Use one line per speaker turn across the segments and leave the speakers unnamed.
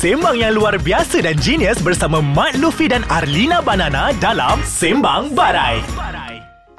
sembang yang luar biasa dan genius bersama Mat Luffy dan Arlina Banana dalam Sembang Barai.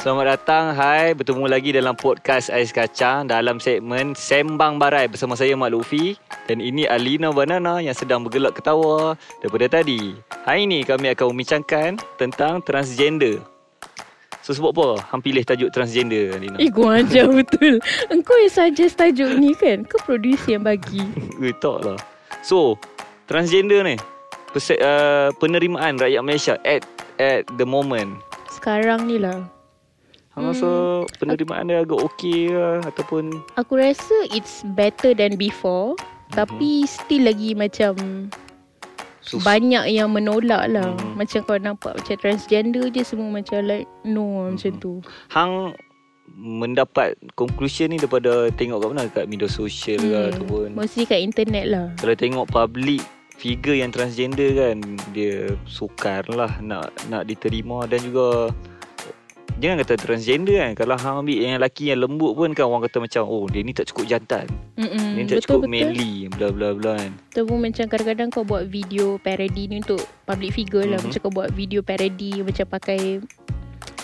Selamat datang, hai. Bertemu lagi dalam podcast Ais Kacang dalam segmen Sembang Barai bersama saya Mak Luffy dan ini Alina Banana yang sedang bergelak ketawa daripada tadi. Hari ini kami akan membincangkan tentang transgender. So sebab apa hang pilih tajuk transgender Alina?
Eh gua ajar betul Engkau yang suggest tajuk ni kan Kau producer yang bagi
Eh tak lah. So, transgender ni perse- uh, penerimaan rakyat Malaysia at at the moment.
Sekarang ni lah.
Hang rasa penerimaan dia agak okey ke ataupun?
Aku rasa it's better than before Tapi still lagi macam
sus-
Banyak yang menolak lah.
Mhm.
Macam kau nampak Macam transgender je Semua macam like No macam
Mhm.
tu.
Hang mendapat conclusion ni daripada tengok kat mana? Kat media sosial
Hmm.
ataupun
Mostly kat internet lah.
Kalau tengok public figure yang transgender kan dia sukar lah nak nak diterima dan juga jangan kata transgender kan kalau hang ambil yang lelaki yang lembut pun kan orang kata macam oh dia ni tak cukup jantan
Mm-mm.
dia tak cukup manly bla bla bla kan
Ataupun macam kadang-kadang kau buat video parody ni untuk public figure lah.
Mhm.
Macam kau buat video parody macam pakai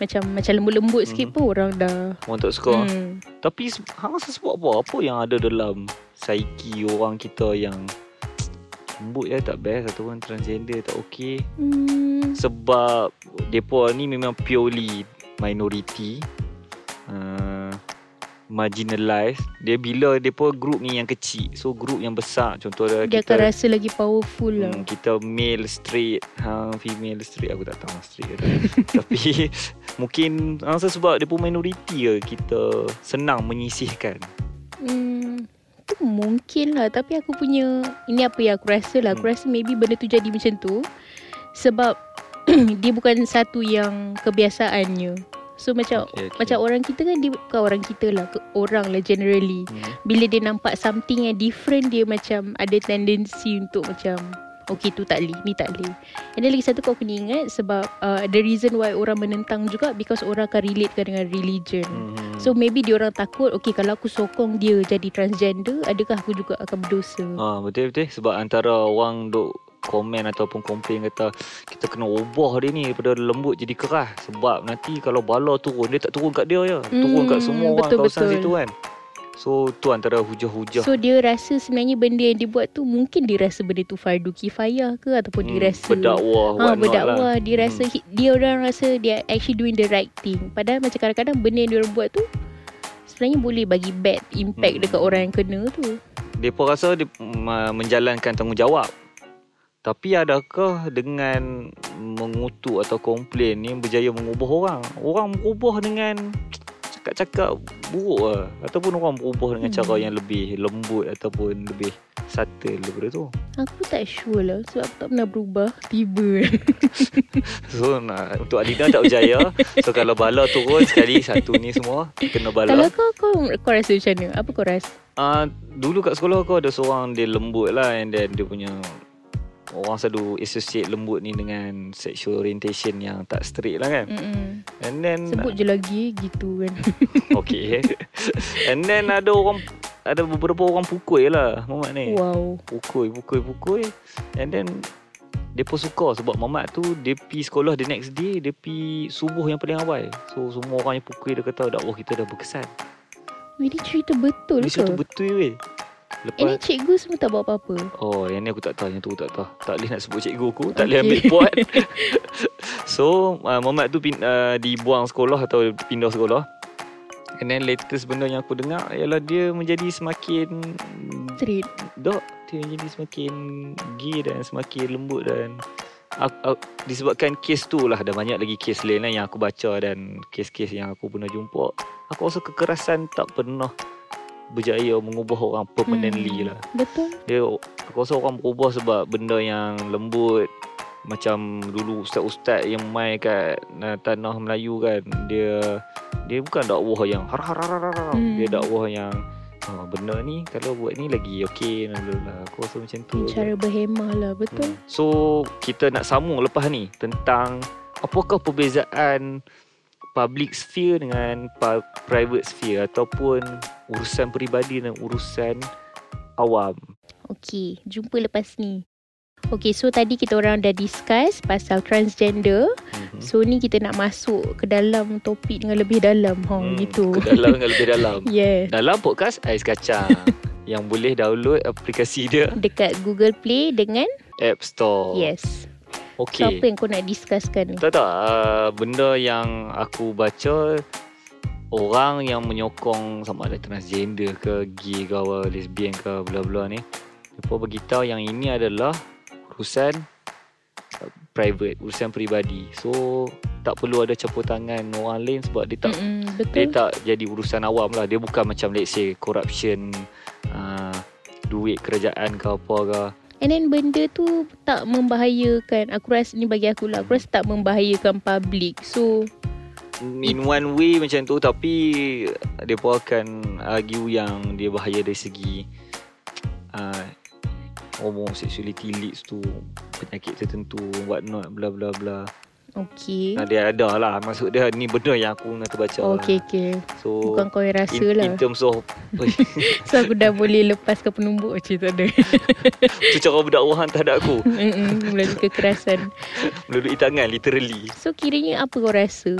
macam macam lembut-lembut sikit
Mhm.
pun orang dah.
orang tak suka
Hmm.
Tapi hang rasa sebab apa? Apa yang ada dalam psyche orang kita yang lembut ya tak best ataupun transgender tak okey?
Hmm.
Sebab depa ni memang purely minority. Uh, marginalized. Dia bila depa group ni yang kecil. So group yang besar contoh dia, kita
akan rasa lagi powerful lah.
Hmm, kita male straight, hang female straight aku tak tahu hang straight ke. Tapi mungkin rasa sebab dia pun minority ke kita senang menyisihkan.
Hmm. Mungkin lah Tapi aku punya Ini apa yang aku rasa lah Aku
Hmm.
rasa maybe benda tu jadi macam tu Sebab Dia bukan satu yang Kebiasaannya So macam
Okay, okay.
Macam orang kita kan Dia bukan orang kita lah ke- Orang lah generally
Hmm.
Bila dia nampak something yang different Dia macam ada tendency untuk macam Okay tu tak boleh Ni tak boleh And then lagi satu kau kena ingat Sebab uh, The reason why orang menentang juga Because orang akan relatekan dengan religion
Hmm.
So maybe dia orang takut Okay kalau aku sokong dia jadi transgender Adakah aku juga akan berdosa?
Ha, betul betul sebab antara orang duk komen ataupun komplain kata kita kena ubah dia ni daripada lembut jadi keras. Sebab nanti kalau bala turun dia tak turun kat dia je turun kat
Hmm,
semua orang
betul,
kawasan
betul.
situ kan so tu antara hujah-hujah
So dia rasa sebenarnya benda yang dia buat tu Mungkin dia rasa benda tu fardu kifayah ke Ataupun dia rasa
berdakwah
Ha, berdakwah
lah.
Dia rasa
Hmm.
Dia orang rasa Dia actually doing the right thing Padahal macam kadang-kadang Benda yang dia orang buat tu Sebenarnya boleh bagi bad impact
Hmm.
Dekat orang yang kena tu
dia pun rasa dia mm, menjalankan tanggungjawab tapi adakah dengan mengutuk atau komplain ni berjaya mengubah orang? Orang berubah dengan cakap-cakap buruk lah. Ataupun orang berubah dengan
Hmm.
cara yang lebih lembut ataupun lebih subtle daripada tu.
Aku tak sure lah Sebab aku tak pernah berubah Tiba
So nak, untuk Alina tak berjaya. So kalau bala turun sekali satu ni semua kena
Kalau
bala.
kau, kau Kau rasa macam mana Apa kau rasa
Uh, dulu kat sekolah aku ada seorang dia lembut lah and then dia punya orang selalu associate lembut ni dengan sexual orientation yang tak straight lah kan.
Mm-mm.
And then
Sebut je lagi Gitu kan
okay. and then ada orang ada beberapa orang pukul lah Mamat ni.
Wow
Pukul, pukul, pukul. And then dia pun suka sebab Mamat tu dia pi sekolah the next day dia pi subuh yang paling awal. So semua orang yang pukul dia kata dakwah kita dah berkesan.
Ini cerita betul
Ini
ke?
cerita betul weh.
Ini cikgu semua tak buat apa-apa
Oh, yang ni aku tak tahu. Yang tu aku tak tahu. Tak boleh nak sebut cikgu aku. Tak boleh
Okay.
ambil puan. so, uh, Muhammad tu pin, uh, dibuang sekolah atau pindah sekolah. And then latest benda yang aku dengar ialah dia menjadi semakin
Straight
dok dia menjadi semakin gay dan semakin lembut dan aku, aku, disebabkan kes tu lah ada banyak lagi kes lain lah yang aku baca dan kes-kes yang aku pernah jumpa aku rasa kekerasan tak pernah berjaya mengubah orang permanently
Hmm.
lah
Betul
dia aku rasa orang berubah sebab benda yang lembut macam dulu ustaz-ustaz yang main kat uh, tanah Melayu kan dia dia bukan dakwah yang har har har har.
Hmm.
dia dakwah yang oh, benda ni kalau buat ni lagi okey bla bla bla. aku rasa macam tu.
Cara berhemah lah Betul
Hmm. so kita nak sambung lepas ni tentang apakah perbezaan public sphere dengan private sphere ataupun urusan peribadi dan urusan awam
Okey Jumpa lepas ni Okay, so tadi kita orang dah discuss pasal transgender.
Mhm.
So ni kita nak masuk ke dalam topik dengan lebih dalam. Ha,
Hmm,
gitu.
Ke dalam dengan lebih dalam.
Yes.
Dalam podcast Ais Kacang yang boleh download aplikasi dia
Dekat Google Play dengan
App Store.
yes. So
Okay.
apa yang kau nak discusskan ni?
Tak tak. Uh, benda yang aku baca orang yang menyokong sama ada transgender ke gay ke apa lesbian ke bla bla ni depa beritahu yang ini adalah urusan uh, private urusan peribadi. So tak perlu ada campur tangan orang lain sebab dia tak
Mm-mm,
dia tak jadi urusan awam lah. Dia bukan macam let's say corruption uh, duit kerajaan ke apa ke
And then benda tu tak membahayakan. Aku rasa ni bagi aku lah. Aku rasa tak membahayakan public. So
in one way macam tu tapi dia pun akan argue yang dia bahaya dari segi uh, homosexuality leads to penyakit tertentu what not bla bla bla
okay.
nah, dia ada lah maksud dia ni benda yang aku nak terbaca
Oh, okay, okay.
so
Bukan kau yang rasa
in,
lah.
in terms of
So aku dah boleh lepaskan penumbuk macam tak ada.
tu cara berdakwah terhadap aku
Mm-mm, Melalui kekerasan.
melalui tangan literally
So kiranya apa kau rasa?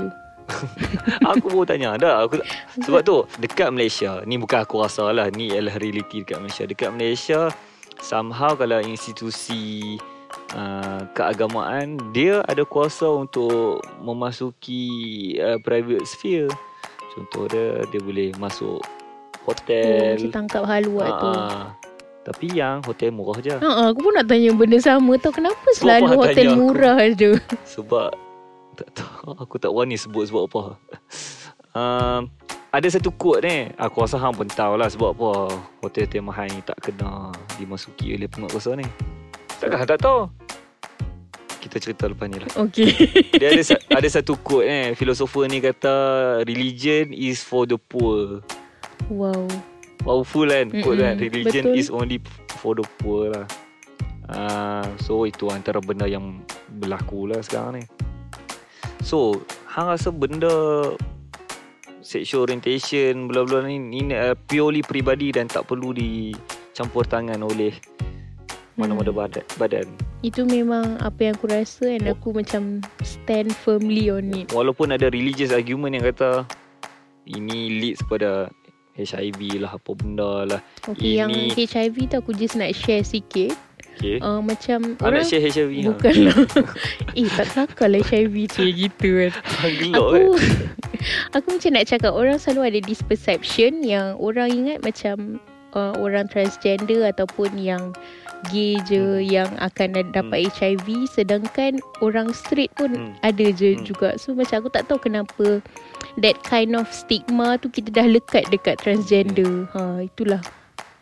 aku baru tanya dah aku sebab tu dekat Malaysia ni bukan aku rasa lah ni adalah reality dekat Malaysia dekat Malaysia somehow kalau institusi uh, keagamaan dia ada kuasa untuk memasuki uh, private sphere contoh dia dia boleh masuk
Oh,
hotel
macam tangkap haluat tu.
Ah, tapi yang hotel murah je
Ha, aku pun nak tanya benda sama tau. Kenapa selalu
apa
hotel
tanya aku?
murah je?
Sebab tak tahu aku tak berani sebut sebab apa. Um, ada satu quote ni Aku rasa hang pun tahu lah Sebab apa Hotel-hotel mahal ni Tak kena Dimasuki oleh penguatkuasa ni Takkan tak tahu. Kita cerita lepas ni lah.
Okay.
Dia ada ada satu quote ni Filosofer ni kata Religion is for the poor.
Wow.
Powerful kan Quote kan?
Mm-mm,
Religion
betul.
is only for the poor lah. Uh, So itu antara benda yang Berlaku lah sekarang ni. So Hang rasa benda Sexual orientation Bla-bla ni Ini uh, purely peribadi Dan tak perlu dicampur tangan oleh Mana-mana badan, badan.
Itu memang apa yang aku rasa and aku macam stand firmly on it.
Walaupun ada religious argument yang kata Ini leads pada HIV lah Apa benda lah.
Okay, yang
Ini-
HIV tu aku just nak share sikit.
Okay.
Uh, macam
nak
orang
share HIV ha?
Bukanlah Eh tak kelakar lah HIV tu. Gitu kan
Gelok
Aku
kan
Aku macam nak cakap Orang selalu ada this perception Yang orang ingat macam uh, Orang transgender Ataupun yang Gay je
Hmm.
Yang akan dapat HIV Sedangkan Orang straight pun
Hmm.
Ada je
Hmm.
juga So macam aku tak tahu kenapa That kind of stigma tu Kita dah lekat dekat transgender ha, Itulah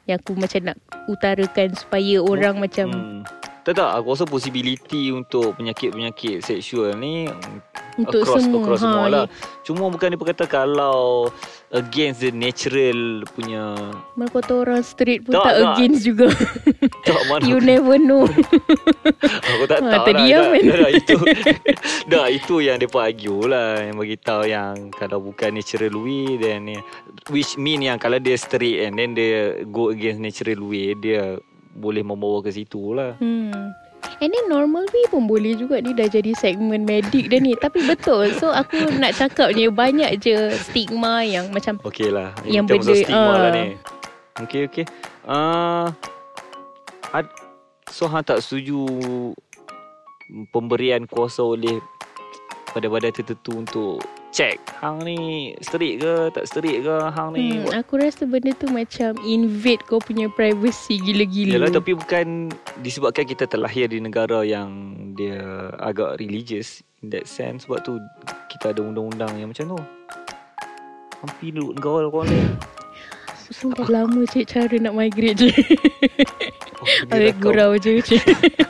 Yang aku macam nak Utarakan Supaya orang macam
hmm. Tak tak Aku rasa possibility Untuk penyakit-penyakit seksual ni
Untuk
across,
semua.
across
ha,
semua lah. Cuma bukan dia berkata Kalau Against the natural Punya
Mana kata orang straight pun
Tak,
tak,
tak.
against juga.
Tak mana
You never know.
Aku tak
Ha,
tahu
terdiam
dah,
kan?
dah, dah, itu. Dah itu yang dia argue lah. Yang beritahu yang Kalau bukan natural way Then Which mean yang Kalau dia straight and Then dia Go against natural way Dia Boleh membawa ke situ lah.
Hmm. And then normal way pun boleh juga. Ni dah jadi segmen medik dah ni. Tapi betul. So aku nak cakap ni Banyak je stigma yang macam
Okay lah.
Yang
of
benda,
stigma
ah.
lah ni. Okay okay uh, ad, So hang tak setuju Pemberian kuasa oleh Badan-badan tertentu untuk Check Hang ni Straight ke Tak straight ke Hang ni?
Hmm, Aku rasa benda tu macam Invade kau punya privacy gila-gila.
Yalah tapi bukan Disebabkan kita terlahir di negara yang Dia agak religious In that sense Sebab tu Kita ada undang-undang yang macam tu. Hampir duduk negara orang lain
So dah lama cik cara nak migrate je.
Oh,
Ambil gurau je cik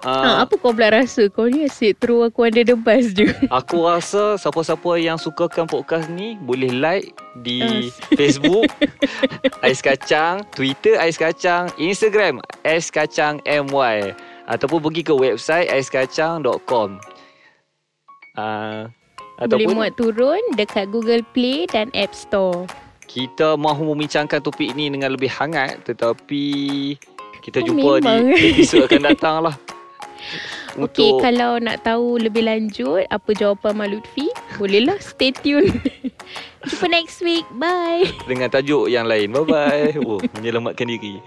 Ah,
ha, Apa kau pula rasa Kau ni asyik throw aku under the bus je
Aku rasa siapa-siapa yang sukakan podcast ni boleh like di
Ah.
Facebook Ais Kacang, Twitter Ais Kacang, Instagram Ais Kacang MY ataupun pergi ke website aiskacang.com. Uh,
Boleh
ataupun
muat turun Dekat Google Play Dan App Store
kita mahu membincangkan topik ini dengan lebih hangat tetapi Kita
Oh,
jumpa
memang.
di episod akan datang lah.
Okey, kalau nak tahu lebih lanjut apa jawapan Mak Lutfi, bolehlah stay tune. Jumpa next week. Bye.
dengan tajuk yang lain. Bye-bye. Oh, menyelamatkan diri.